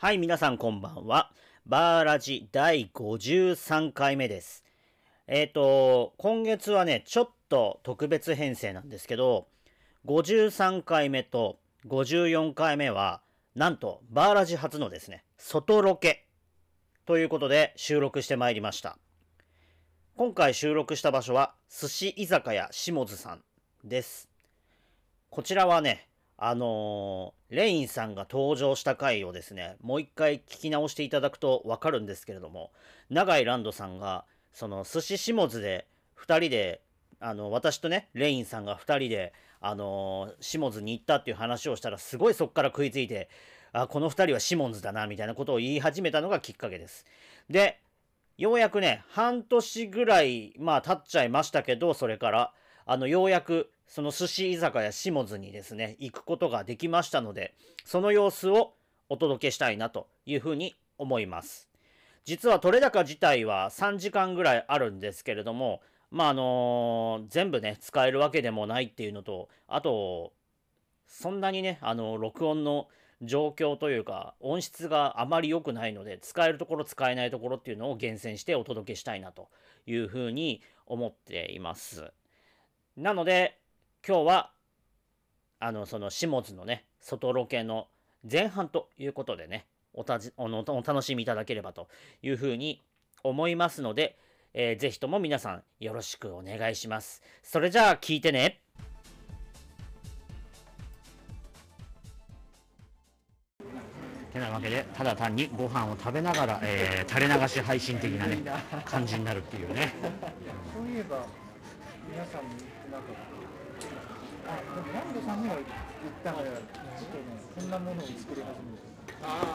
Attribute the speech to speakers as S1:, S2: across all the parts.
S1: はい、皆さんこんばんは。バーラジ第53回目です。えっ、と、今月はね、ちょっと特別編成なんですけど、53回目と54回目は、なんと、バーラジ初のですね、外ロケということで収録してまいりました。今回収録した場所は、寿司居酒屋下津さんです。こちらはね、あのーレインさんが登場した回をですね、もう一回聞き直していただくとわかるんですけれども、永井ランドさんが、その寿司下津で2人で、あの、私とね、レインさんが2人で、あのー下津に行ったっていう話をしたら、すごいそこから食いついて、あ、この2人はシモンズだな、みたいなことを言い始めたのがきっかけです。で、ようやくね、半年ぐらい、まあ、経っちゃいましたけど、それから、あの、ようやく、その寿司居酒屋下津にですね、行くことができましたので、その様子をお届けしたいなというふうに思います。実は取れ高自体は3時間ぐらいあるんですけれども、まあ、あの全部ね、使えるわけでもないっていうのと、あと、そんなにね、あの、録音の状況というか、音質があまり良くないので、使えるところ、使えないところっていうのを厳選してお届けしたいなというふうに思っています。なので、今日は、あの、その、下津のね、外ロケの前半ということでね、おたじおのお楽しみいただければというふうに思いますので、えーぜひとも皆さんよろしくお願いします。それじゃあ聞いてね。てなわけで、ただ単にご飯を食べながら、えー垂れ流し配信的なね、感じになるっていうね。
S2: そういえば、皆さんになんか、あ、でもランドさんには言ったのよ、っとね、こんなものを作り始めて。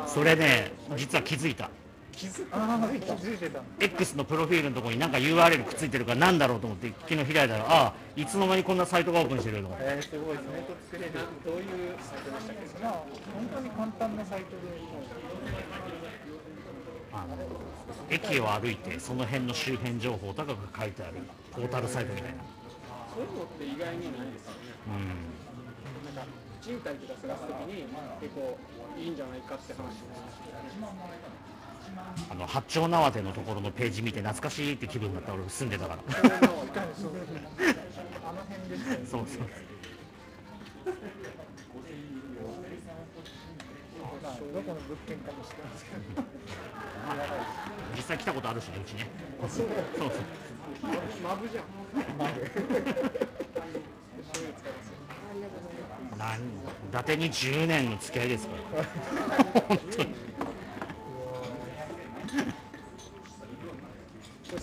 S1: それね、実は気づいた。
S2: 気づああ、気づいてた。
S1: X のプロフィールのところになんか URL くっついてるからなんだろうと思って昨日開いたらああいつの間にこんなサイトがオープンしてるの
S2: えー、すごいですね。作れる。どういうサイトでしたっけ？まあ、本当に簡単なサイトで、
S1: あの駅を歩いてその辺の周辺情報とかが書いてあるポータルサイトみたいな
S3: そういうのって意外にないですよね。
S1: うん
S3: なんか賃貸とか探すときに結構いいんじゃないかって話をしました
S1: あの八丁縄手のところのページ見て懐かしいって気分になった俺住んでたから。
S3: そ
S1: うそう。
S2: まあ、どこの物件かも知ってますけど。
S1: 実際来たことあるしねうちね。そうそう
S3: マブじゃん。
S1: なん伊達に10年の付き合いですから本当に
S3: こ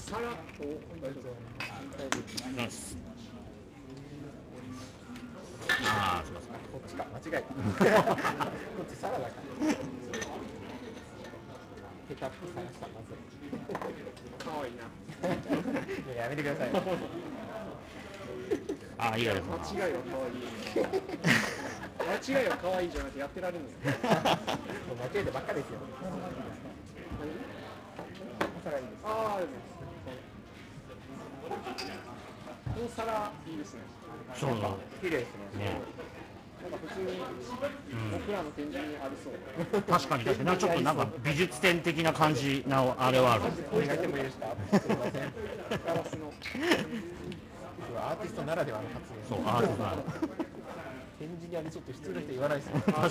S2: っち、サラダまず。
S3: かわいいな。
S2: いややめてください。
S1: ああいいやです
S3: 間違いはかわいい。間違いはかわいいじゃなくてやってられるんですよ。
S2: 間違えてばっかですよ。お皿いいです。
S3: ああ、この皿いいですね。
S1: そうだ
S2: 綺麗ですね。
S1: ね
S3: なんか普通に僕らの展示にありそう。
S1: 確かにちょっとなんか美術展的な感じなあれはある
S2: お願いしてもいいですか。すみません。
S3: ガラスの。
S2: アーティストならではの発言。
S1: そうアートな
S2: 展示にありそうって普通の人言わないですよ。
S1: 確かに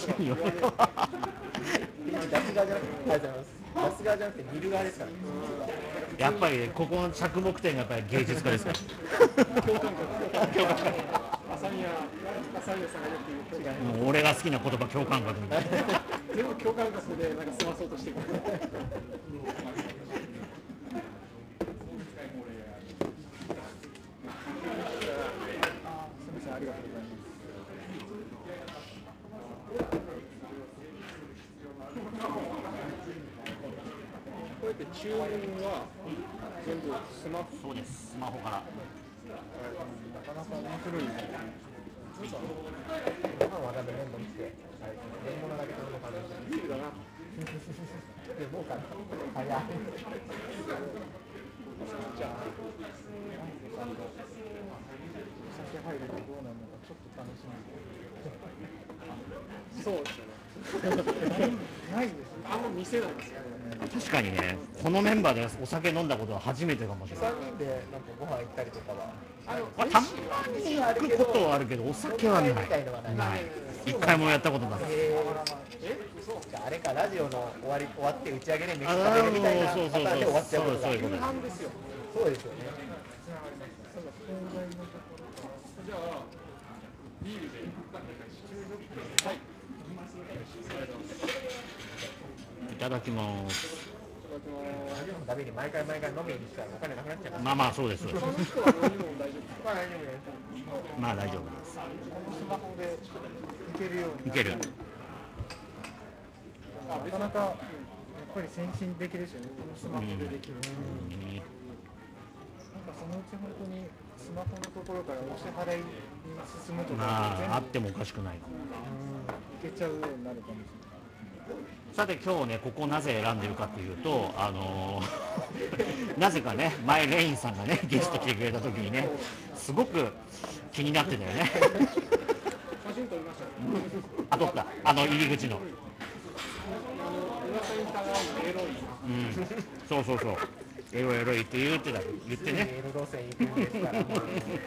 S2: 出す側じゃなくて、ありがとうございます。出す側じゃなくて見る側ですから。
S1: やっぱりここの着目点がやっぱり芸術家ですから
S3: 共感覚。共感
S1: もう俺が好きな言葉共感覚みたいな
S3: 全部共感覚でなんか済まそうとしてくる。
S2: ありがとうございます。
S3: こうやって注文は全部スマホ
S1: そうですスマホから
S2: なかなか面白いですね。ご飯は多分どんどん来て、はい、練り物だけ頼む感じです。
S3: ビールだな。
S2: でもうかな。早い。じゃあ、お酒入るとどうななのかちょっと楽しみ
S3: そうですよね。
S2: ないです
S3: 見せないですよね。
S4: 確かにねこのメンバーでお酒飲んだことは初めてかもしれない。
S5: 3人でなんかご飯行ったりとかは。
S3: あの
S4: まあ、たまに行くことはあるけどお酒はない。
S5: ない。
S4: ない。一回もやったことない。
S5: えー、そうかあれかラジオの終わり終わって打ち上げで飯食べるみたいなパタ
S4: そうそうそう。
S5: ーンで終わっちゃうことが
S4: そう
S3: ですよ。
S5: そうですよね。
S3: じゃあビールで。はい。
S4: いただきます。
S5: に毎回毎回飲みに来たらお金なくなっちゃいま
S4: あまあそうです。
S5: まあ大丈夫です。
S2: いけるなかなかやっぱり先進的ですよね。スマホでできる、
S4: うん
S2: なんかそのうち本当にスマホのところからお支払いに進むとか
S4: まああってもおかしくない
S2: いけちゃうようになるかもし
S4: さて今日ねここなぜ選んでるかというとあのー なぜかね前レインさんがねゲスト来てくれた時にねすごく気になってたよね。
S3: 写真撮りました。よ。
S4: あ撮った。あの入り口の。
S3: う
S4: ん。そうそうそう。エロエロいって言ってた。言ってね。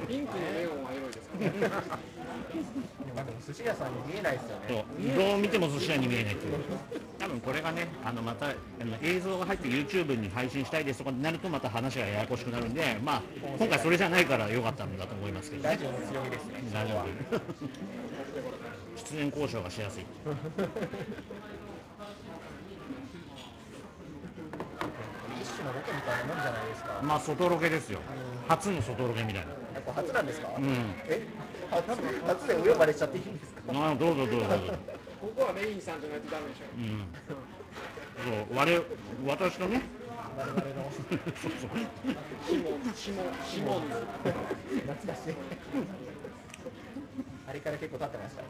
S3: ピンクのネオンはエロいで
S5: も寿司屋さんに見えないですよ
S4: そ
S5: ね
S4: う。どう見ても寿司屋に見えないっていう。多分これがねあのまたあの映像が入って YouTube に配信したいですとかになるとまた話がややこしくなるんでまあ今回それじゃないから良かったんだと思いますけどね。
S5: ラジオの強みですね
S4: 大丈夫出演交渉がしやすい。
S5: 一種のロケみたいなもんじゃないですか。
S4: まあ外ロケですよ。初の外ロケみたいな
S5: 初なんですか、
S4: うん
S5: え？初初でお呼ばれしちゃっていいんですか？
S4: まあどうぞどうぞどうぞ
S3: ここはレインさんじゃないとダメでしょ。
S4: うんそう我私とね
S5: 我々の
S4: そうそう
S3: シモン、シモン、シモンズ。
S5: 懐かしいあれから結構経ってましたね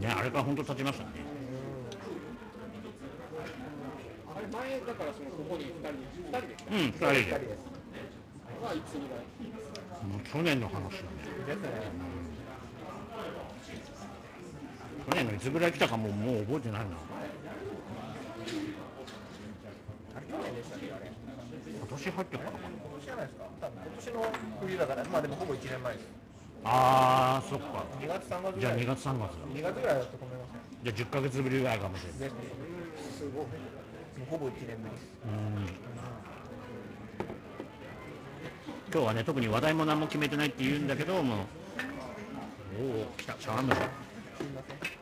S4: ねあれから本当立ちましたね
S3: あれ前だからそのここに二人二人で来た。
S4: うん二人
S5: 二
S4: で
S5: 人です
S3: まあいつにだ。
S4: もう去年の話だね。
S5: ですね
S4: 去年のいつぐらい来たかももう覚えてないな。
S5: あれ去年でしたっけあれ
S4: 今年入ってからかな。
S5: 今年じゃないですか今年の冬だからまあでもほぼ1年前です。
S4: あーそっか。
S5: 2月3月ぐ
S4: じゃあ
S5: らい
S4: 2月3月だ。
S5: 2月ぐらいだったと思います。ね
S4: じゃあ10ヶ月ぶりぐらいかもしれない。
S5: ですね。すごい。もうほぼ1年ぶりです。
S4: うん今日はね特に話題も何も決めてないって言うんだけどもうおお来た茶碗蒸し
S5: すみません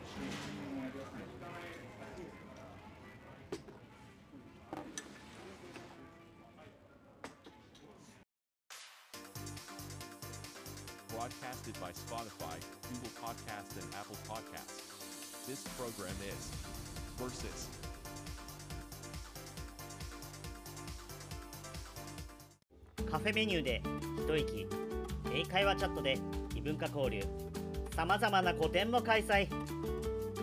S4: メニューで一息。英会話チャットで異文化交流。さまざまな個展も開催。ち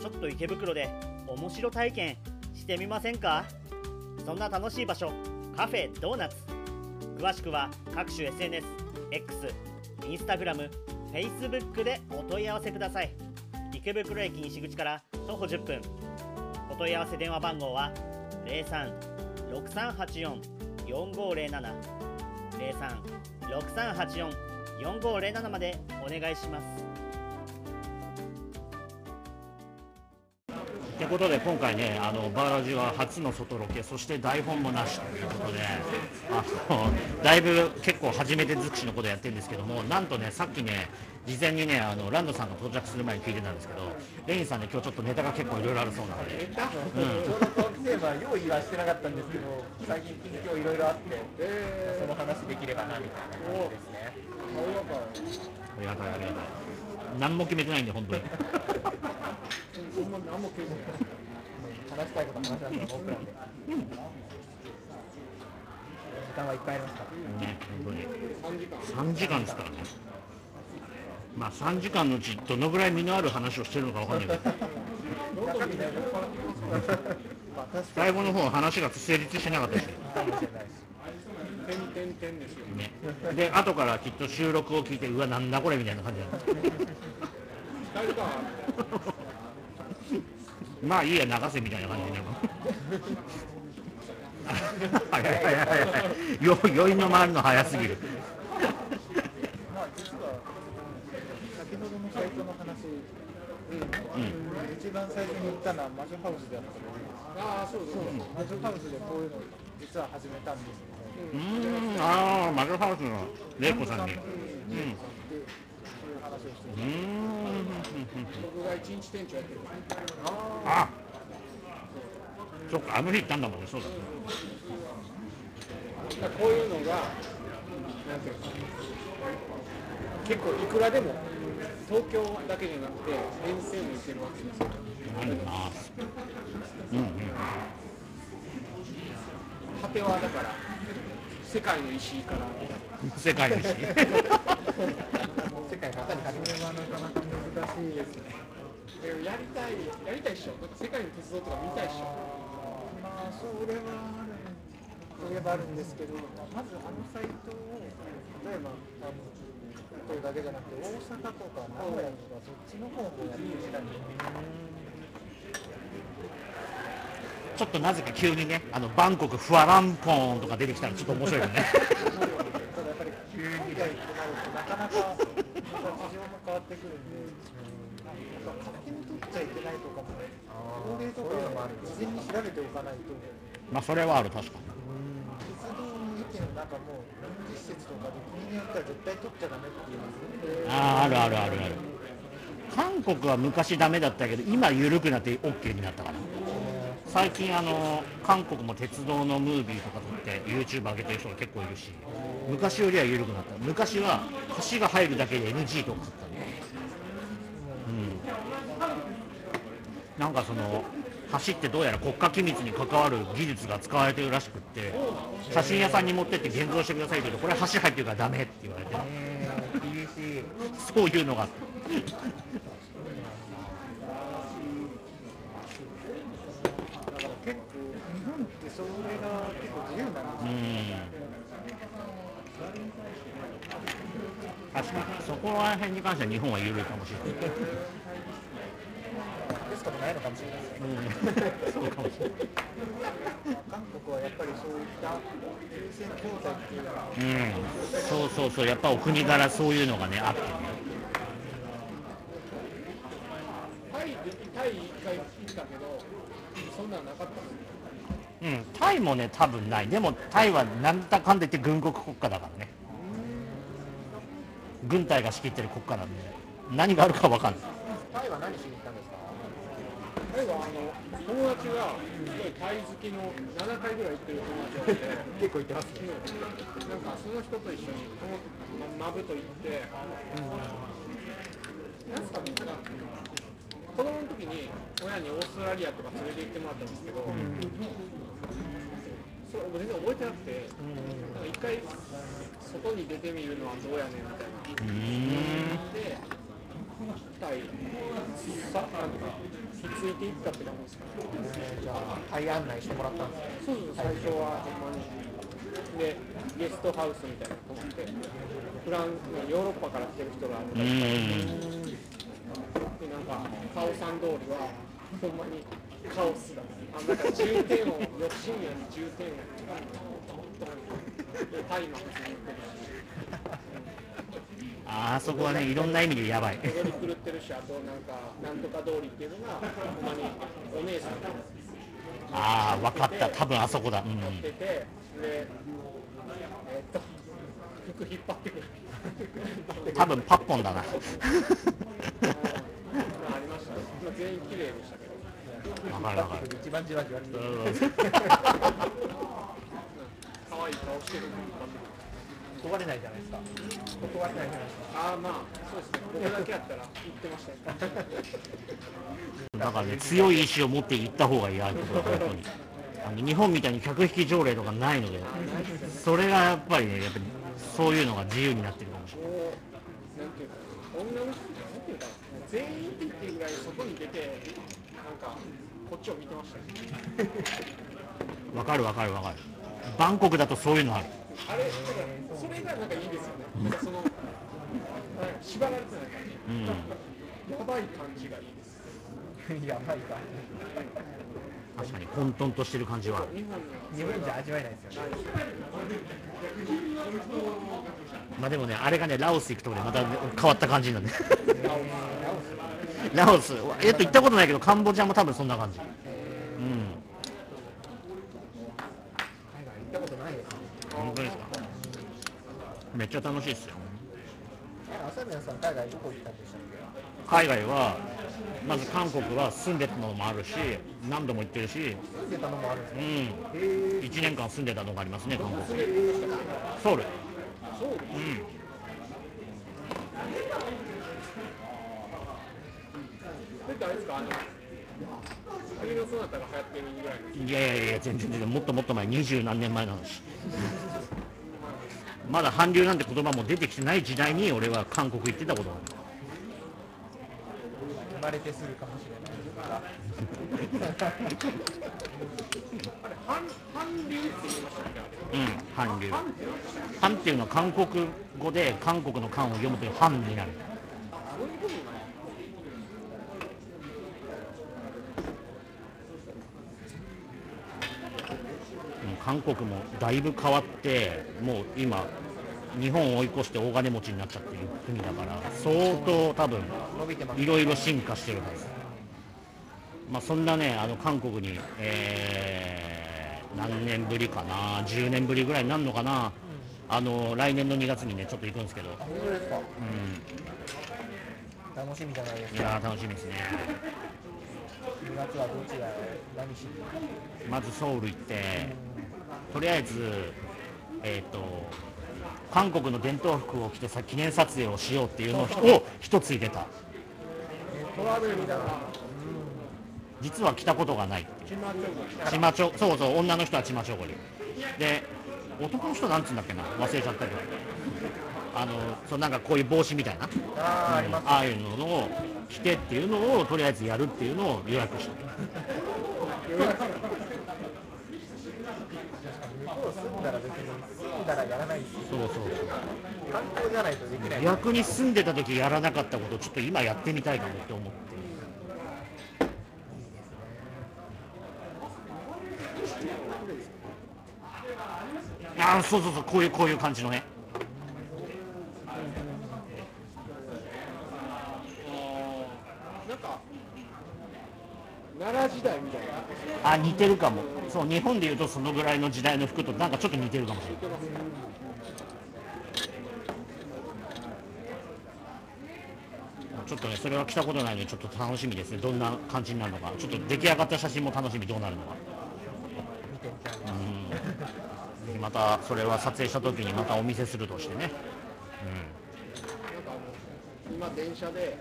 S4: ょっと池袋で面白体験してみませんか？そんな楽しい場所カフェドーナツ。詳しくは各種 SNS、X、Instagram、Facebook でお問い合わせください。池袋駅西口から徒歩10分お問い合わせ電話番号は03-6384-4507 03-6384-4507までお願いします。ということで今回ねあのバーラジは初の外ロケそして台本もなしということであのだいぶ結構初めて尽くしのことやってるんですけどもなんとねさっきね事前にねあのランドさんが到着する前に聞いてたんですけどレインさんね今日ちょっとネタが結構いろいろあるそうなので、
S5: うどトークテーマ用意はしてなかったんですけど最近近況いろいろあって
S3: え
S5: その話できればなみたいな感じですね。
S4: ありがたいありがたい。何も決めてないんで本当に。
S3: 何も決めてない。
S5: 話したいこと話しながら僕ら。で時間はいっぱいありますから
S4: ね本当に。
S3: 三時間。
S4: 3時間ですからね。まあ3時間のうちどのぐらい身のある話をしてるのかわかんないけど
S2: まあ
S4: 最後の方話が成立してなかったし
S5: かもしれないし
S3: 点点点ですよ。
S4: ね。で後からきっと収録を聞いてうわなんだこれみたいな感じなる
S3: 帰るか
S4: まあいいや流せみたいな感じになる早い早い早い。早いよ余韻の回るの早すぎる。
S2: まあ実は先ほどのサイトの話、うん一番最初に行ったのは魔女ハウスであったので
S3: ああそうそうそう。
S2: 魔女ハウスでこういうの実は始めたんですけど、
S4: うーん。ああマグハウスの玲子さんに。
S2: う話をして
S4: うーん。
S3: 僕が一日店長やってる
S4: あそっかあの日行ったんだもんね。そうだね。
S3: こういうのがなんていうか結構いくらでも東京だけじゃなくて遠征も行けるわけですよ
S4: なん。だなうん。うん。
S3: 果てはだから世界の石井から
S4: 世界の石
S5: 世界の方にかけて
S2: それはなかなか難しいですね
S3: やりたいやりたいっしょなん。か世界の鉄道とか見たいっしょ
S2: まあそれはあるといえばあるん。ですけど、まあまずあのサイトを例えばあのこれだけじゃなくて大阪とか名古屋とかそっちの方もやってみたい
S4: ちょっとなぜか急にねあのバンコクフワランポーンとか出てきたらちょっと面白いよね。
S2: ただやっぱり海外ってなかなか事情も変わってくるんで、なんか勝手に取っちゃいけないとかも法令とか事前に調べておかないと。
S4: まあそれはある確かに。
S2: 鉄道の駅の中も軍事施設とかで国によっては絶対取っちゃダメっていう
S4: あーあるあるあるある。韓国は昔ダメだったけど今緩くなって OK になったから最近あの韓国も鉄道のムービーとか撮って YouTube 上げてる人が結構いるし昔よりは緩くなった。昔は橋が入るだけで NG とかあったねうん。なんかその橋ってどうやら国家機密に関わる技術が使われてるらしくって写真屋さんに持ってって現像してくださいって言うとこれ橋入ってるからダメって言われて。そういうのがって
S2: それが結構自由な。んですよ
S4: うん。確かに。そこら辺に関しては日本は緩いかもしれない。
S5: ですかもないのかもしれないですね
S4: そうかもしれない。
S2: 韓国はやっぱりそういった優先教材っていうのは
S4: うん。そうそうそう。やっぱお国柄そういうのがねあってね。
S3: タイタイ一回行ったけどそんなんなかったんですよ
S4: うんタイもね多分ない。でもタイはなんだかんだ言って軍国国家だからね。軍隊が仕切ってる国家なんで何があるか分かんない。
S5: タイは何しに行ったんですか？
S3: 例えばあの友達がすごいタイ好きの7回ぐらい行ってる友達がいて
S5: 結構行ってますね。
S3: なんかその人と一緒にマブと行って、なんすかね、なんか子供の時に親にオーストラリアとか連れて行ってもらったんですけど、それ全然覚えてなくて、なんか一回外に出てみるのはどうやねんみたいな。で、タイ、さなんか、ひっついていったって感じですかね。
S5: えーじゃあタイ案内してもらったんですね
S3: そうそう、最初はほんまに。で、ゲストハウスみたいなの泊まって、フランヨーロッパから来てる人が
S4: うーん
S3: で、なんか、カオさん通りは、ほんまにカオスだ。あなんか重点を、よ深夜に重点を、でタイマー普通に売ってるし。
S4: あそこはねいろんな意味でやばい
S3: 踊り狂ってるし、あとなんか、なんとか通りっていうのが、ほんまにお姉さんが
S4: ああ分かった多分あそこだうん
S3: 乗ってて、で、えーっと、服引っ張ってくる。
S4: 多分パッポンだな
S3: まあありましたね。まあ、全員綺麗でしたけど、
S4: 分かる分かる
S5: 一番じわじわ来てる
S3: 可愛い顔してる。
S5: 断れないじゃないですか断れないじゃないですか
S3: ああ、まあ、そうですね。僕だけやったら言ってましたよ。
S4: だからね強い意志を持って行った方がいいああいうところは本当にあの日本みたいに客引き条例とかないのでそれがやっぱりねやっぱりそういうのが自由になってるかもしれない、
S3: 女の人なんて、全員出て、なんか、こっちを見てましたよ。
S4: わかるわかるわかる。バンコクだとそういうのある。
S3: あれ、だから、それがなんかいいですよね。なんかその、縛られてない感じ。
S4: うん。
S3: やばばい感じがいいです。
S5: やばいか
S4: 確かに混沌としてる感じは
S3: 日本に
S5: 日本じゃ味わえないですよね。
S4: まあでもねあれがねラオス行くとねまた変わった感じなんでラオスラオスえっと行ったことないけどカンボジアも多分そんな感じ。うん。
S5: 行ったことないです
S4: 本当ですか？めっちゃ楽しいですよ。
S5: 朝宮さん海外どこ行ったんでしたっ
S4: 海外はまず韓国は住んでたのもあるし何度も行ってるし
S5: 住んでたのもあるんです
S4: うん。
S5: へえ
S4: 1年間住んでたのがありますね韓国。ソウル。
S3: う
S4: う
S3: れってあれですか？あの旅のそなたが流行ってるぐらい
S4: やいやいや全然全然もっともっと前二十何年前の話。まだ韓流なんて言葉も出てきてない時代に俺は韓国行ってたことがある。
S5: 生まれてするかもしれない
S3: あれ韓韓流。って言いましたっけあれ
S4: うん韓流。韓っていうのは韓国語で韓国の韓を読むという韓になる。
S3: そういうことなの
S4: うん韓国もだいぶ変わってもう今日本を追い越して大金持ちになっちゃってる国だから相当多分いろいろ進化してるはず。まあそんなねあの韓国に、えー何年ぶりかな10年ぶりぐらいになるのかな、あの来年の2月にねちょっと行くんですけど、
S5: 本当ですか
S4: う
S5: 楽しみじゃないです
S4: ん、い
S5: か
S4: やー楽しみですね。
S5: 2月はどちらへ？何しに？
S4: まずソウル行ってとりあえずえっ、と韓国の伝統服を着てさ記念撮影をしようっていうのをを一つ入れた。
S3: トラベルみたいな。
S4: 実は着たことがない。っていう
S3: チマチョ
S4: そうそう女の人はチマチョゴリで男の人なんつうんだっけな？忘れちゃったけど。あのそうなんかこういう帽子みたいな。
S5: あああります
S4: ああいうのを着てっていうのをとりあえずやるっていうのを予約した。
S5: 向観光じゃないとできない。
S4: 逆に住んでた時やらなかったことをちょっと今やってみたいかもって思って。ああそうそうそうこういうこういう感じのね。
S3: なんか奈良時代みたいな。
S4: あ似てるかも。そう日本でいうとそのぐらいの時代の服となんかちょっと似てるかもしれないちょっとねそれは着たことないのでちょっと楽しみですね。どんな感じになるのか。ちょっと出来上がった写真も楽しみどうなるのかうん。またそれは撮影した時にまたお見せするとしてね。
S3: なん。今電車で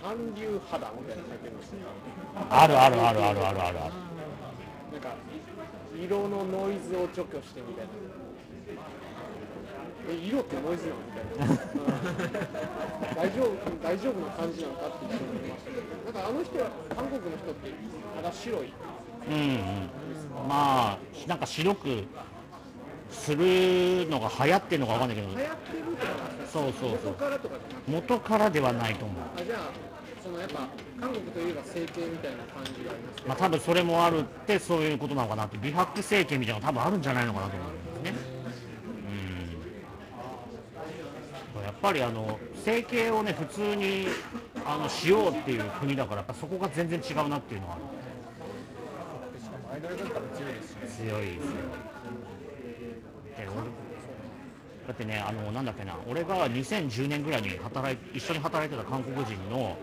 S3: 韓流肌みたいなの書いてるんですよ。
S4: あるあるあるあるあるあるある。
S3: なんか色のノイズを除去してみたいな。え色ってノイズなのみたいな。大丈夫大丈夫な感じなのかって思いました。けどなんかあの人は韓国の人って肌白い。
S4: うんうん。まあなんか白くするのが流行ってるのかわかんないけど。
S3: 流行ってるとか
S4: そうそうそう。
S3: 元からとか
S4: 元からではないと思う。
S3: あじゃあそのやっぱ韓国といえば整形みたいな感じがあります
S4: まあ多分それもあるってそういうことなのかなって。美白整形みたいなの多分あるんじゃないのかなと思うぱりあの整形をね普通にあのしようっていう国だからそこが全然違うなっていうのはある。
S5: しかもアイドル文化も強いですしね。
S4: 強いですよ。で俺だってねあのなんだっけな俺が2010年ぐらいに働い一緒に働いてた韓国人の、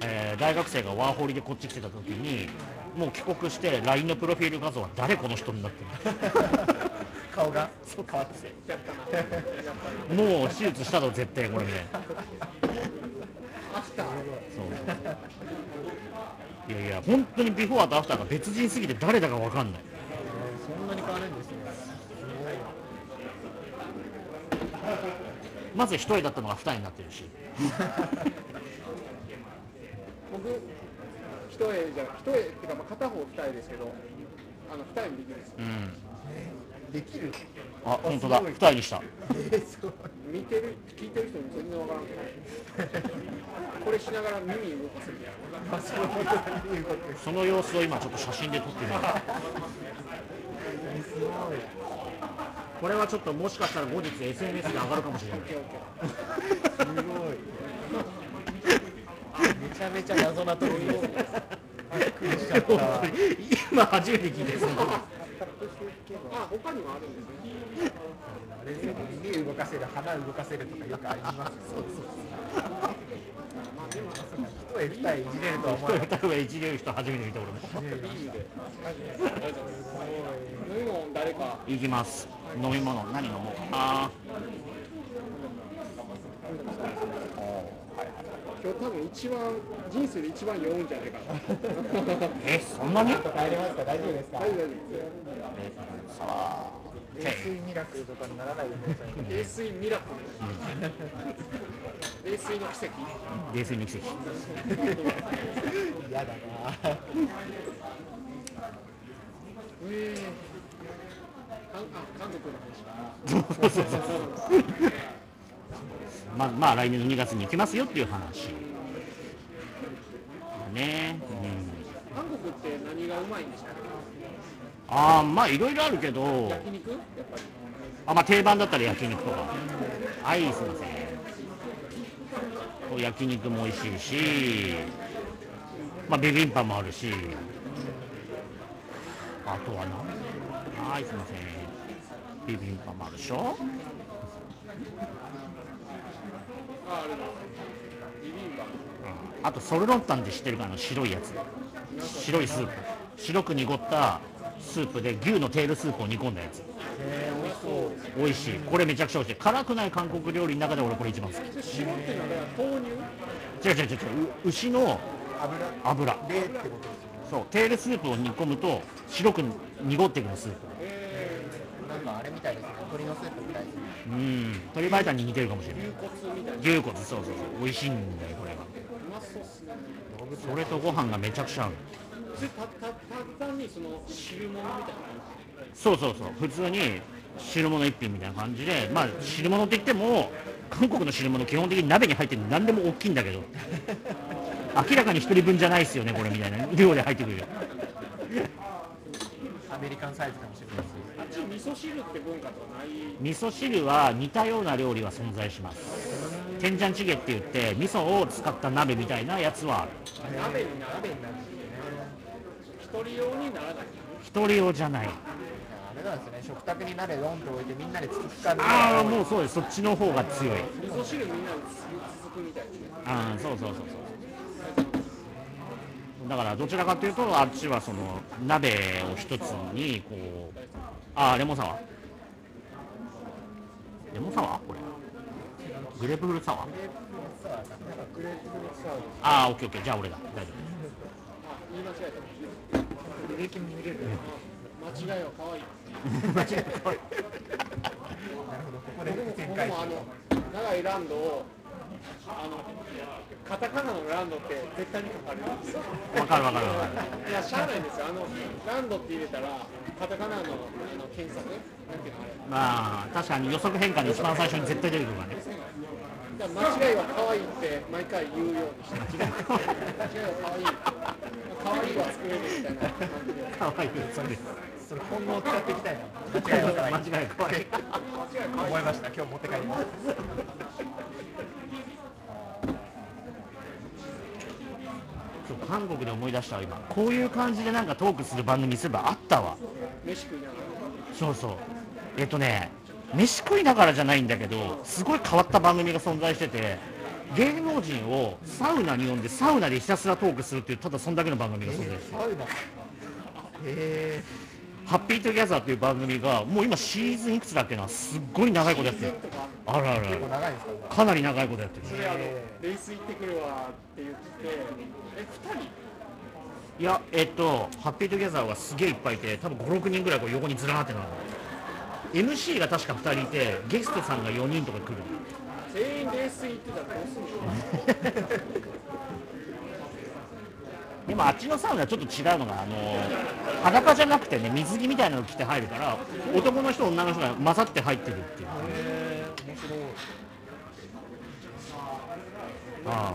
S4: えー大学生がワーホリでこっち来てた時にもう帰国して LINE のプロフィール画像は誰この人になって
S5: 顔が？
S4: る変わってもう手術したぞ絶対これみたいなそう。いやいや本当にビフォーとアフターが別人すぎて誰だか分かんない。
S5: そんなに変わるんですね
S4: まず一重だったのが二重になってるし。
S3: 僕一重じゃ一重っていうかまあ片方二重ですけどあの二重もできるんですよ。
S4: うん。
S5: できる。
S4: ああ本当だ。二重にした。
S3: 見てる聞いてる人に全然わからん。けどこれしながら耳動かせるや
S5: そうい
S4: その様子を今ちょっと写真で撮ってみる
S5: すごい。
S4: これはちょっともしかしたら後日 SNS で上がるかもしれない。
S5: すごい。めちゃめちゃ謎な特技です
S4: 今初めて聞いてその
S3: あ他にもあるんですね
S5: あれですよね耳動かせる鼻動かせるとかよくありますねそう。そう。そう。まあでも一重二重いじれるとは思わなかった
S4: 多分一流人初めて見た俺も
S3: 飲み物誰か
S4: いきます飲み物何飲もう。かな
S3: 今日多分一番人生で一番酔うんじゃないかな。
S4: えそんなに？
S5: 帰れますか？大丈夫ですか？
S3: 大丈夫
S4: さあ。
S5: 冷水ミラクルとかにならないでくださいね
S3: 冷水ミラクル。冷水の奇跡
S4: 冷静に奇跡
S5: 嫌だな。
S3: ええ韓あ韓国の話。
S4: そうそうそうそうまあまあ来年の2月に行きますよっていう話。ね。うん。
S3: 韓国って何がうまいんでしたっ
S4: ああまあいろいろあるけど。
S3: 焼肉やっぱり
S4: あまあ定番だったら焼肉とか。はいすいません。焼肉も美味しいし。まあビビンパもあるし。あとは何はいすいません。ビビンパもあるでしょ。
S3: ああるのビビンバ
S4: あとソルロンタンって知ってるかな白いやつ白いスープ白く濁ったスープで牛のテールスープを煮込んだやつ
S5: えー、美味しそう
S4: 美味しいこれめちゃくちゃ美味しい辛くない韓国料理の中で俺これ一番好き
S3: 白っていうのは豆乳
S4: 違う違う違う違うう牛の
S5: 油
S4: 油
S5: 冷ってことです
S4: そうテールスープを煮込むと白く濁ってくるスープ。
S5: なんかあれみたいですね鶏のスープみたいですね
S4: うん。鶏白湯に似てるかもしれない。
S3: 牛骨みたいな。
S4: 牛骨そうそうそう。美味しいんだよこれが
S3: うまそうっすね
S4: それとご飯がめちゃくちゃ合う。
S3: それたたにその汁物みたいな
S4: そうそうそう。普通に汁物一品みたいな感じでまあ汁物って言っても韓国の汁物基本的に鍋に入ってるの何でも大きいんだけど。明らかに一人分じゃないですよねこれみたいな量で入ってくるよ
S5: アメリカンサイズかもしれないです。
S3: あっち味噌汁って文化とかない？
S4: 味噌汁は似たような料理は存在します。天ジャンチゲって言って味噌を使った鍋みたいなやつはある。
S3: 鍋に
S5: 鍋になるんですね。
S3: 一人用にならない。
S4: 一人用じゃない。
S5: あれなんですよね食卓に鍋ドンと置いてみんなでつつかみ
S4: ああもうそうです。そっちの方が強い。
S3: 味噌汁みんなで続くみたいですね
S4: ああそうそうそうそうだからどちらかというとあっちはその鍋を一つにこうああレモンサワー。レモンサワー？これ。グレープフルーツサワー？ああオッケーオッケー。じゃあ俺だ。大丈
S3: あ言い間違えた
S2: 履歴も見れる
S3: 間違いは可愛い。
S4: 夫 間違
S3: い ランドをあのカタカナのランドって絶対に書かれるんですよ。
S4: わかるわかるわかる。
S3: いやしゃあないんですよ。あのランドって入れたらカタカナのあの検索なんていうのあれ
S4: まあ確かに予測変換で一番最初に絶対出てくるからね。
S3: だから間違いは可愛いって毎回言うようにして間違いは 可愛い。可愛いは作れ。るみたいな感じで
S4: かわいいそれ
S5: それ今後使っていきたいな。間違いわからない。
S4: 間違い怖い。
S5: 思いました。今日持って帰ります
S4: そう韓国で思い出したわ今。こういう感じでなんかトークする番組すればあったわ。
S3: 飯食いながら
S4: そうそう。えっとね飯食いながらじゃないんだけどすごい変わった番組が存在してて芸能人をサウナに呼んでサウナでひたすらトークするっていうただそんだけの番組が存在して
S5: る。へえ
S4: ハッピートゥギャザーっていう番組がもう今シーズンいくつだっけな？すっごい長いことやってる。あらあら
S5: か
S4: かなり長いことやってる。
S3: それあのレース行ってくるわって言ってえ二人？
S4: いやえっとハッピートゥギャザーはすげえいっぱいいて多分56人ぐらいこう横にずらーってなる。MC が確か2人いてゲストさんが4人とか来る。
S3: 全員レース行ってたらどうするの？
S4: でもあっちのサウナはちょっと違うのがあの裸じゃなくてね水着みたいなの着て入るから男の人女の人が混ざって入ってるっていう。
S5: へえ面白い
S4: ああ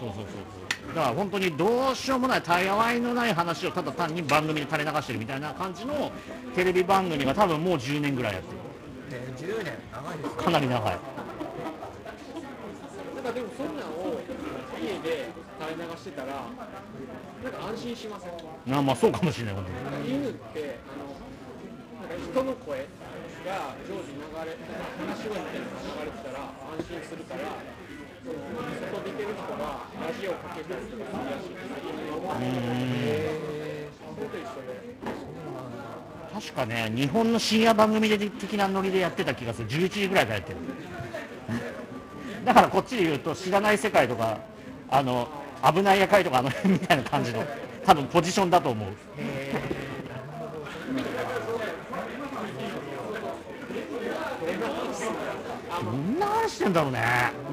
S4: そうそうそうそう。だから本当にどうしようもないたやわいのない話をただ単に番組で垂れ流してるみたいな感じのテレビ番組が多分もう10年ぐらいやってる。
S5: えー10年。長いですね。
S4: かなり長い。
S3: なんかでもそんなんを家で垂れ流してたらなんか安心しません
S4: あまあそうかもしれない本当に。
S3: 犬ってあのなんか人の声が常時流れ話し声みたいなのが流れてたら安心するから外出てる人がラジオかけたりとかするらしいんですよ。それと一緒で
S4: 確かね日本の深夜番組で的なノリでやってた気がする。11時ぐらいからやってる。だからこっちで言うと知らない世界とかあの危ない夜会とかあの辺みたいな感じの多分ポジションだと思う。どんな話してんだろうね。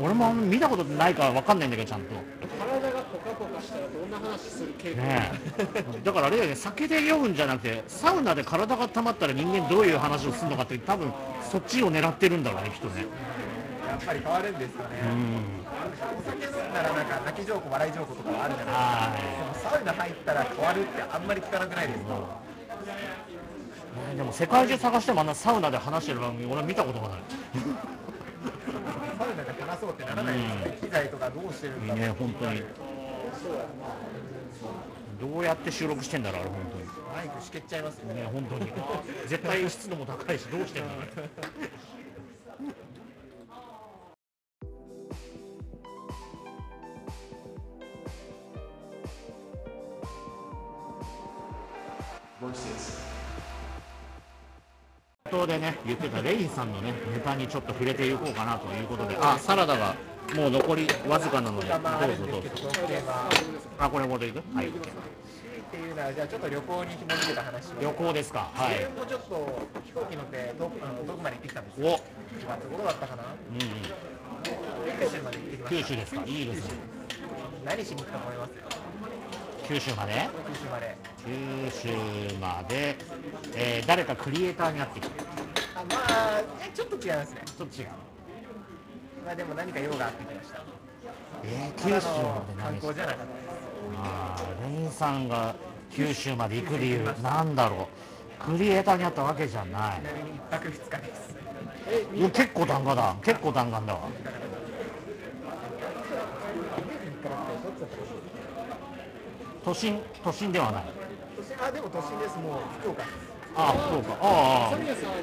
S4: 俺も見たことないから分かんないんだけどちゃんと。
S3: 体がポカポカしたらどんな話する傾向
S4: ねえ。だからあれだよね酒で酔うんじゃなくてサウナで体が溜まったら人間どういう話をするのかって多分そっちを狙ってるんだろうねきっとね。
S5: やっぱり変わるんですよね、お酒飲んだらなんか泣き情報笑い情報とかはあるじゃない
S4: は
S5: ですかサウナ入ったら変わるってあんまり聞かなくないですか
S4: いでも世界中探してもあんなサウナで話してる番組俺は見たことがない
S5: サウナで話そうってならないですよね、機材とかどうしてるんだろう、
S4: ね本当にどうやって収録してんだろうあれ本
S5: マイクしけっちゃいますね
S4: ね本当に絶対湿度も高いしどうしてんだろう冒頭でね言ってたレインさんのねネタにちょっと触れていこうかなということで。あサラダがもう残りわずかなのでどうぞどうぞ。あこれもでいく？はい。
S5: っていうのは、じゃあちょっと旅行に紐付けた話します
S4: 旅行ですか？はい。
S5: 自分もちょっと飛行機乗って遠くあの遠くまで行ってきたんです
S4: お。
S5: よ。9月頃だったかな。
S4: うんうん。
S5: 九州まで行ってきました。
S4: 九州ですか？いいですね。
S5: 何しに行くと思います？
S4: 九州まで。
S5: 九州まで。
S4: 九州まで、えー誰かクリエイターになってきて
S5: あ、まあ、えちょっと違いますね。
S4: ちょっと違う。
S5: まあでも何か用があってきました。
S4: えー、九州まで何
S5: 観光じゃなかったです。
S4: あーレインさんが九州まで行く理由なんだろう。クリエイターになったわけじゃない。
S5: ちなみに一泊二日です。
S4: いや結構弾丸だ。結構弾丸だわ都心都心ではない
S5: 都心あ、でも都心です。もう福岡です。
S4: ああそうかああ
S3: サミヤさんほ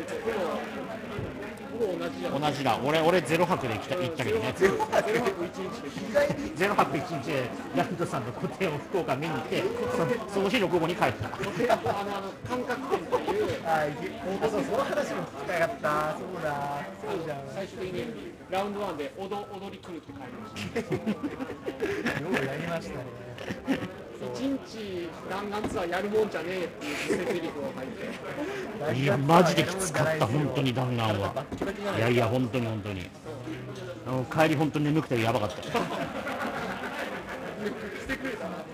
S3: ぼほぼ同じじゃん
S4: 同じだ俺俺ゼロ泊で来た行ったけどね
S3: ゼロ泊
S4: ゼロ泊一日でライトさんの個展を福岡見に行ってそ その日の午後に帰った
S3: あのあの感覚店っていう
S5: あ、いけあそうその話も聞きたかった。そうだ。そうじゃん。
S3: 最終的にラウンドワンで踊踊り来るって書いてました
S5: ようやりましたね。
S3: 一日弾丸ツアーやるもんじゃねえっていう実践セリフを書いて。
S4: いやマジできつかった本当に弾丸は。
S5: い
S4: いやいや本当に本当に。あの帰り本当に眠くてやばかった。
S3: してくれたな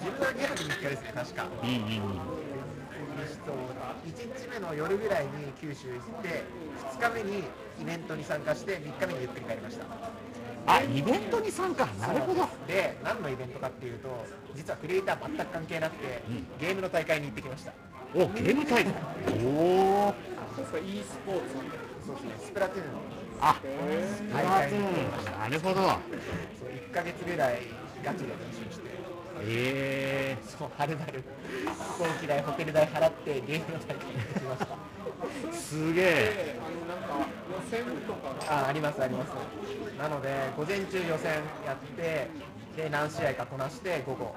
S5: 自分は2泊3日ですね、確か。
S4: うんうんうん。
S5: 1日目の夜ぐらいに九州行って、2日目にイベントに参加して、3日目にゆっくり帰りました。
S4: あイベントに参加。なるほど。
S5: で、何のイベントかっていうと、実はクリエイター全く関係なくて、ゲームの大会に行ってきました。
S4: おゲーム大会。おお
S3: そうか e スポーツ。
S5: そうですね、スプラトゥーン。の
S4: あスプラトゥーン。なるほど。
S5: そう1ヶ月ぐらいガチで練習して、
S4: え
S5: そう、はるばる。飛行機代、ホテル代払ってゲームの大会に行ってきました。
S4: ー、すげえ。
S3: であのなんか
S5: あありますあります。なので午前中予選やってで何試合かこなして午後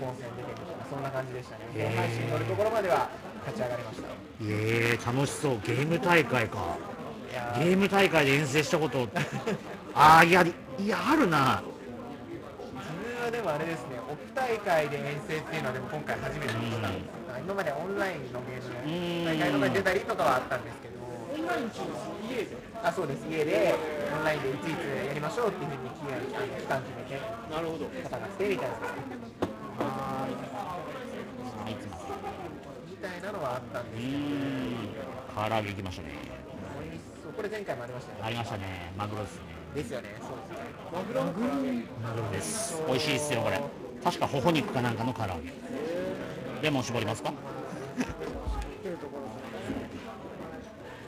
S5: 本戦出てるとかそんな感じでしたね。
S4: へー。
S5: で配信乗るところまでは勝ち上がりました。
S4: えー、楽しそう。ゲーム大会か。ゲーム大会で遠征したこと ああいやいやあるな。
S5: 自分はでもあれですねオフ大会で遠征っていうのはでも今回初めてでした今までオンラインのゲームの大会とかに出たりとかはあったんですけど
S3: オンライン中家で
S5: あそうです。家でオンラインでいついつやりましょうっていうふうに期間決めて
S3: なるほど。
S5: 戦ってみたいなあ
S4: い
S5: みたいなのはあったん
S4: う
S5: ですけど、
S4: 唐揚げいきましたね
S5: そうこれ前回も。ありましたよね
S4: ありましたねマグロですね
S5: ですよねそうですね
S3: マグロ
S4: マグロです美味しいですよこれ確かほほ肉かなんかの唐揚げレモン絞りますか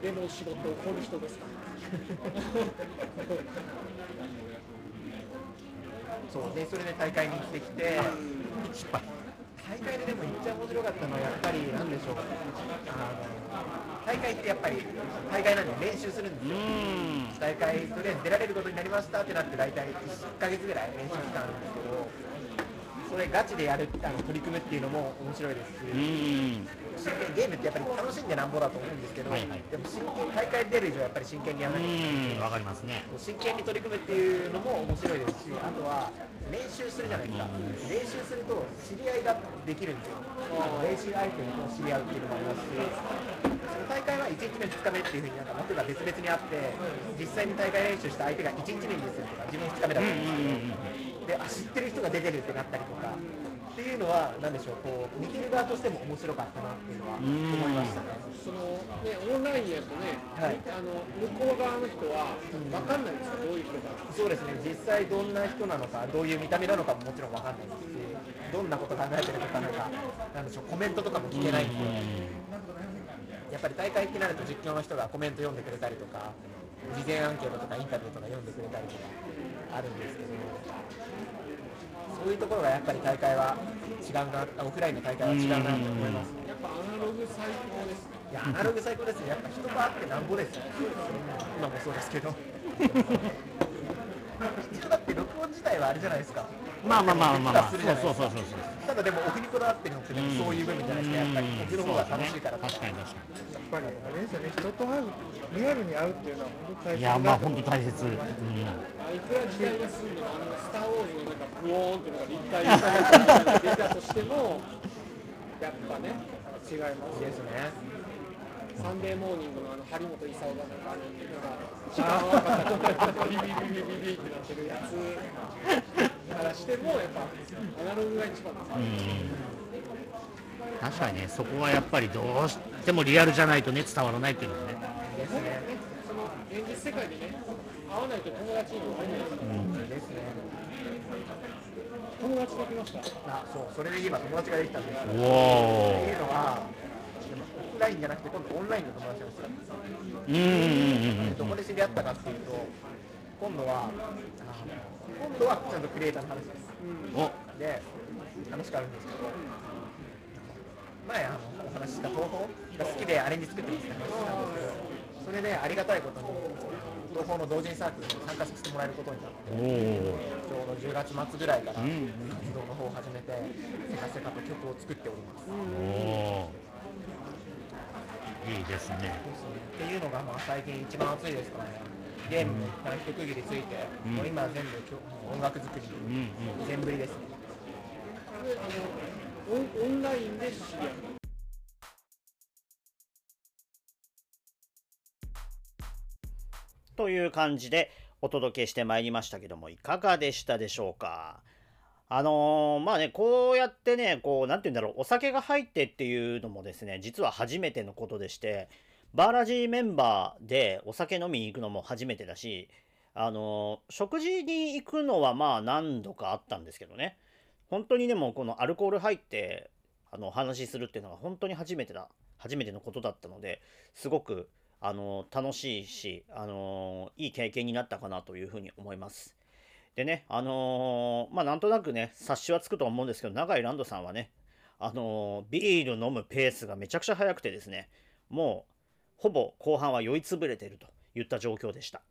S3: レモン仕事を掘る人ですか？
S5: そうでそれで大会に行ってきて
S4: 失敗。
S5: 大会ででも一番面白かったのはやっぱりなんでしょうあの大会ってやっぱり大会なんで練習するんですよ。大会とりあえず出られることになりましたってなって大体1ヶ月ぐらい練習期間あるんですけどそれガチでやるあの取り組むっていうのも面白いですし真剣ゲームってやっぱり楽しんでなんぼだと思うんですけど、
S4: はいはい。
S5: でも真剣大会出る以上やっぱり真剣にや
S4: う
S5: らなきゃいけない。
S4: ーんわかりますね。
S5: 真剣に取り組むっていうのも面白いですしあとは練習するじゃないですか。練習すると知り合いができるんですよ。練習相手と知り合うっていうのもありますしその大会は1日目2日目っていうふうになんか枠が別々にあって実際に大会練習した相手が1日目にですよとか自分2日目だったんですけどであ知ってる人が出てるってなったりとかっていうのは何でしょうこう見てる側としても面白かったなっていうのは思いましたね。
S3: そのねオンラインやとね、
S5: はい。
S3: あの向こう側の人は分かんないんですかどういう人か。
S5: そうですね。実際どんな人なのかどういう見た目なのかももちろんわかんないですしどんなこと考えてるのかなんかなんでしょうコメントとかも聞けないんでやっぱり大会ってなると実況の人がコメント読んでくれたりとか事前アンケートとかインタビューとか読んでくれたりとかあるんですけどそういうところがやっぱり大会は違うなオフラインの大会は違うなと思いますね。
S3: やっぱアナログ最高ですね。
S5: いやアナログ最高ですね。やっぱ人があってなんぼですよ。今もそうですけど。一応だって録音自体はあれじゃないですか。
S4: まあまあまあまあまあ。
S5: す
S4: そうそうそうそうそう
S5: ただでもオフにこだわってるのってそういう部分じゃないですかやっぱりオフの方が楽しいからと
S4: 確かに確か
S2: やっぱりあれですよね人と会うリアルに会うっていうのは本当大切
S4: にいやまあ本当大切、うん、
S3: あいくら時代が進んでもあのスター・ウォーズのなんかブオーンっていうのが立体が出たとしてもやっぱね違います
S5: ですね
S3: サンデーモーニングのあの張本勲がなんかあのなんか時間合わなかったビビビビビビってなってるやつからしてもやっぱアナログが一番です
S4: 確かにねそこはやっぱりどうしてもリアルじゃないとね伝わらないっていうのはね
S5: ですね。
S3: その現実世界でね会わないと友達にも会えないです
S5: ね。
S3: 友達できました
S5: あそうそれで今友達ができたんですよ。
S4: お
S5: って
S4: お
S5: いうのはラインじゃなくて今度オンラインの友達なんですよ
S4: うん
S5: どこで知り合ったかっていうと今度はあの今度はちゃんとクリエイターの話です。
S4: お。
S5: で話があるんですけど前あのお話しした東宝が好きでアレンジ作ってるって話したんですけどそれでありがたいことに東宝の同人サークルに参加させてもらえることになってちょうど10月末ぐらいから活動の方を始めてせかせかと曲を作っております、
S4: おいいですね。
S5: っていうのがまあ最近一番熱いですかね。ゲームも一旦一区切りついて、
S4: うん。
S5: もう今は全部音楽作り
S4: うんうん。
S5: 全振りですね。
S3: であのオンオンラインで知り合。う
S4: という感じでお届けしてまいりましたけどもいかがでしたでしょうか？あのーまあねこうやってねこう何て言うんだろうお酒が入ってっていうのもですね実は初めてのことでしてバーラジーメンバーでお酒飲みに行くのも初めてだしあのー食事に行くのはまあ何度かあったんですけどね本当にでもこのアルコール入ってあのお話しするっていうのが本当に初めてだ初めてのことだったのですごくあの楽しいし、あのいい経験になったかなというふうに思います。でね、あのまあなんとなくね、察しはつくと思うんですけど、永井ランドさんはね、あのビール飲むペースがめちゃくちゃ速くてですね、もうほぼ後半は酔いつぶれているといった状況でした。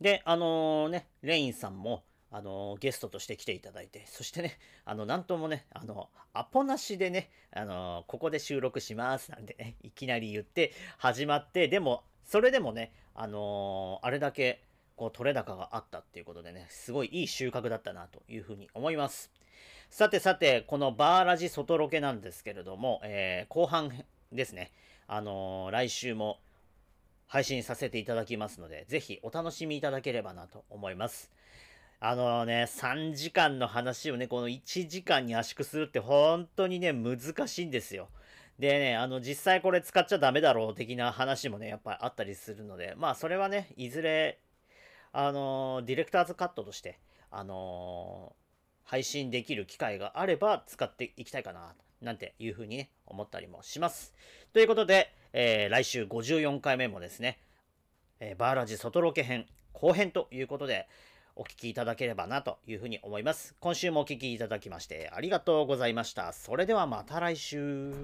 S4: で、あのね、レインさんも、あのゲストとして来ていただいて、そしてね、あの、なんともね、あの、アポなしでね、あのここで収録しますなんてね、いきなり言って始まって、でも、それでもね、あのあれだけ、こう、取れ高があったっていうことでね、すごいいい収穫だったなというふうに思います。さてさて、このバーラジ外ロケなんですけれども、えー後半ですね、あの来週も配信させていただきますので、ぜひお楽しみいただければなと思います。あのね、3時間の話をね、この1時間に圧縮するって本当にね、難しいんですよ。でね、あの、実際これ使っちゃダメだろう的な話もね、やっぱりあったりするので、まあ、それはね、いずれ、あのディレクターズカットとして、あの配信できる機会があれば使っていきたいかな、なんていうふうにね、思ったりもします。ということで、えー来週54回目もですね、えーバーラジ外ロケ編後編ということで、お聞きいただければなというふうに思います。今週もお聞きいただきましてありがとうございました。それではまた来週。